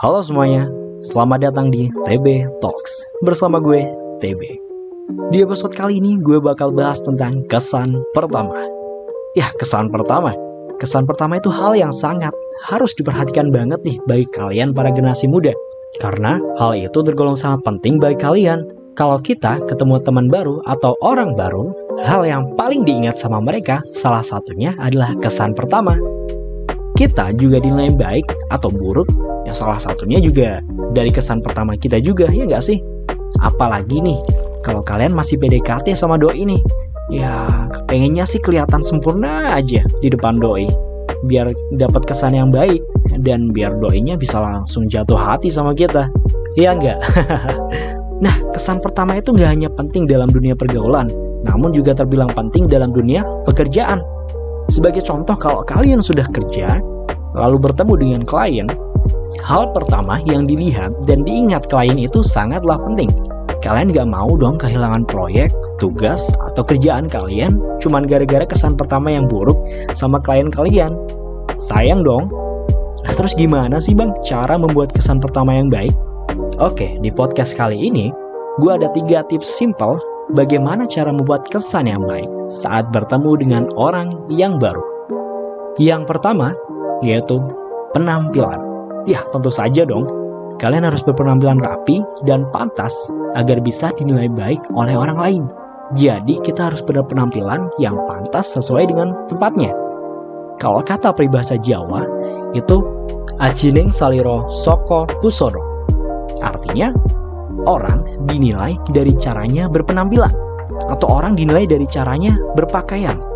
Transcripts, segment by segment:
Halo semuanya, selamat datang di TB Talks bersama gue, TB. Di episode kali ini gue bakal bahas tentang kesan pertama. Ya, kesan pertama. Kesan pertama itu hal yang sangat harus diperhatikan banget nih bagi kalian para generasi muda. Karena hal itu tergolong sangat penting bagi kalian. Kalau kita ketemu teman baru atau orang baru, hal yang paling diingat sama mereka salah satunya adalah kesan pertama. Kita juga dinilai baik atau buruk Ya salah satunya juga dari kesan pertama kita juga, ya nggak sih? Apalagi nih, kalau kalian masih PDKT sama doi nih, ya pengennya sih kelihatan sempurna aja di depan doi. Biar dapat kesan yang baik dan biar doinya bisa langsung jatuh hati sama kita. Ya nggak? nah, kesan pertama itu nggak hanya penting dalam dunia pergaulan, namun juga terbilang penting dalam dunia pekerjaan. Sebagai contoh, kalau kalian sudah kerja, lalu bertemu dengan klien, Hal pertama yang dilihat dan diingat klien itu sangatlah penting. Kalian gak mau dong kehilangan proyek, tugas, atau kerjaan kalian cuman gara-gara kesan pertama yang buruk sama klien kalian. Sayang dong. Nah terus gimana sih bang cara membuat kesan pertama yang baik? Oke, di podcast kali ini, gue ada tiga tips simple bagaimana cara membuat kesan yang baik saat bertemu dengan orang yang baru. Yang pertama, yaitu penampilan. Ya, tentu saja dong. Kalian harus berpenampilan rapi dan pantas agar bisa dinilai baik oleh orang lain. Jadi, kita harus berpenampilan yang pantas sesuai dengan tempatnya. Kalau kata peribahasa Jawa, itu ajining saliro soko kusoro. Artinya, orang dinilai dari caranya berpenampilan atau orang dinilai dari caranya berpakaian.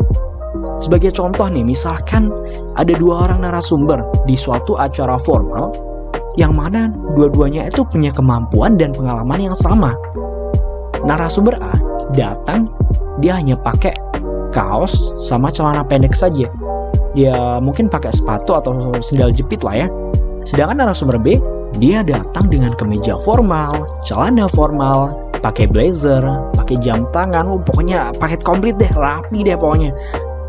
Sebagai contoh nih, misalkan ada dua orang narasumber di suatu acara formal yang mana dua-duanya itu punya kemampuan dan pengalaman yang sama. Narasumber A datang, dia hanya pakai kaos sama celana pendek saja. Ya mungkin pakai sepatu atau sendal jepit lah ya. Sedangkan narasumber B, dia datang dengan kemeja formal, celana formal, pakai blazer, pakai jam tangan, oh, pokoknya paket komplit deh, rapi deh pokoknya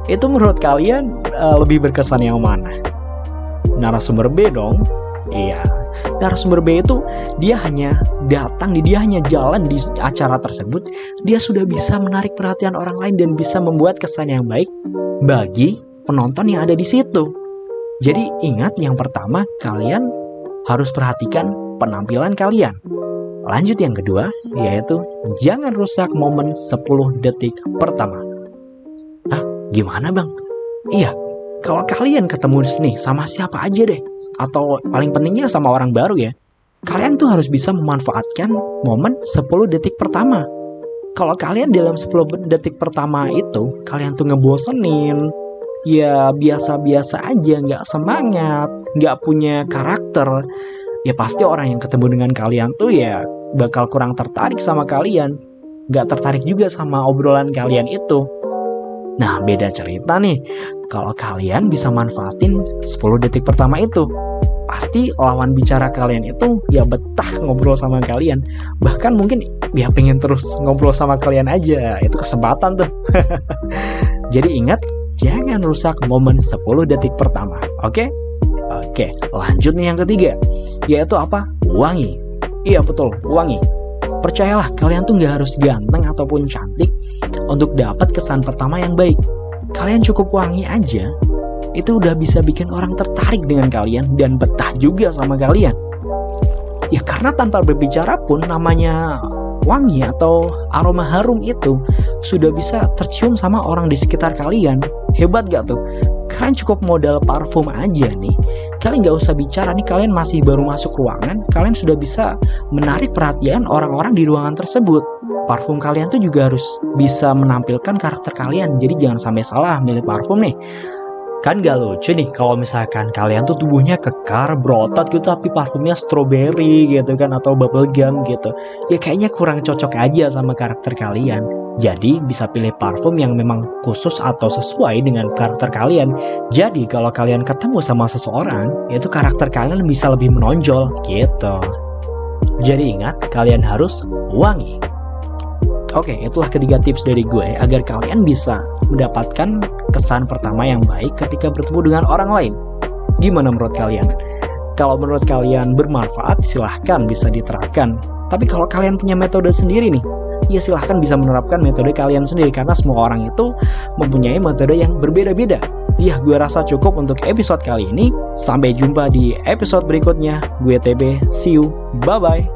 itu menurut kalian uh, lebih berkesan yang mana? Narasumber B dong. Iya, narasumber B itu dia hanya datang, dia hanya jalan di acara tersebut, dia sudah bisa menarik perhatian orang lain dan bisa membuat kesan yang baik bagi penonton yang ada di situ. Jadi ingat yang pertama, kalian harus perhatikan penampilan kalian. Lanjut yang kedua, yaitu jangan rusak momen 10 detik pertama. Gimana bang? Iya, kalau kalian ketemu sini sama siapa aja deh, atau paling pentingnya sama orang baru ya, kalian tuh harus bisa memanfaatkan momen 10 detik pertama. Kalau kalian dalam 10 detik pertama itu, kalian tuh ngebosenin, ya biasa-biasa aja, nggak semangat, nggak punya karakter, ya pasti orang yang ketemu dengan kalian tuh ya bakal kurang tertarik sama kalian, nggak tertarik juga sama obrolan kalian itu. Nah, beda cerita nih. Kalau kalian bisa manfaatin 10 detik pertama itu, pasti lawan bicara kalian itu ya betah ngobrol sama kalian. Bahkan mungkin ya pengen terus ngobrol sama kalian aja. Itu kesempatan tuh. Jadi ingat, jangan rusak momen 10 detik pertama. Oke? Oke, lanjut nih yang ketiga. Yaitu apa? Wangi. Iya betul, wangi Percayalah, kalian tuh nggak harus ganteng ataupun cantik untuk dapat kesan pertama yang baik. Kalian cukup wangi aja, itu udah bisa bikin orang tertarik dengan kalian dan betah juga sama kalian. Ya karena tanpa berbicara pun namanya wangi atau aroma harum itu sudah bisa tercium sama orang di sekitar kalian. Hebat gak tuh? Kalian cukup modal parfum aja nih. Kalian gak usah bicara nih, kalian masih baru masuk ruangan, kalian sudah bisa menarik perhatian orang-orang di ruangan tersebut. Parfum kalian tuh juga harus bisa menampilkan karakter kalian, jadi jangan sampai salah milih parfum nih. Kan gak lucu nih kalau misalkan kalian tuh tubuhnya kekar, berotot gitu tapi parfumnya strawberry gitu kan atau bubble gum gitu. Ya kayaknya kurang cocok aja sama karakter kalian. Jadi bisa pilih parfum yang memang khusus atau sesuai dengan karakter kalian. Jadi kalau kalian ketemu sama seseorang, itu karakter kalian bisa lebih menonjol gitu. Jadi ingat, kalian harus wangi. Oke, itulah ketiga tips dari gue agar kalian bisa mendapatkan kesan pertama yang baik ketika bertemu dengan orang lain. Gimana menurut kalian? Kalau menurut kalian bermanfaat, silahkan bisa diterapkan. Tapi kalau kalian punya metode sendiri nih, ya silahkan bisa menerapkan metode kalian sendiri karena semua orang itu mempunyai metode yang berbeda-beda. Ya, gue rasa cukup untuk episode kali ini. Sampai jumpa di episode berikutnya. Gue TB, see you, bye-bye.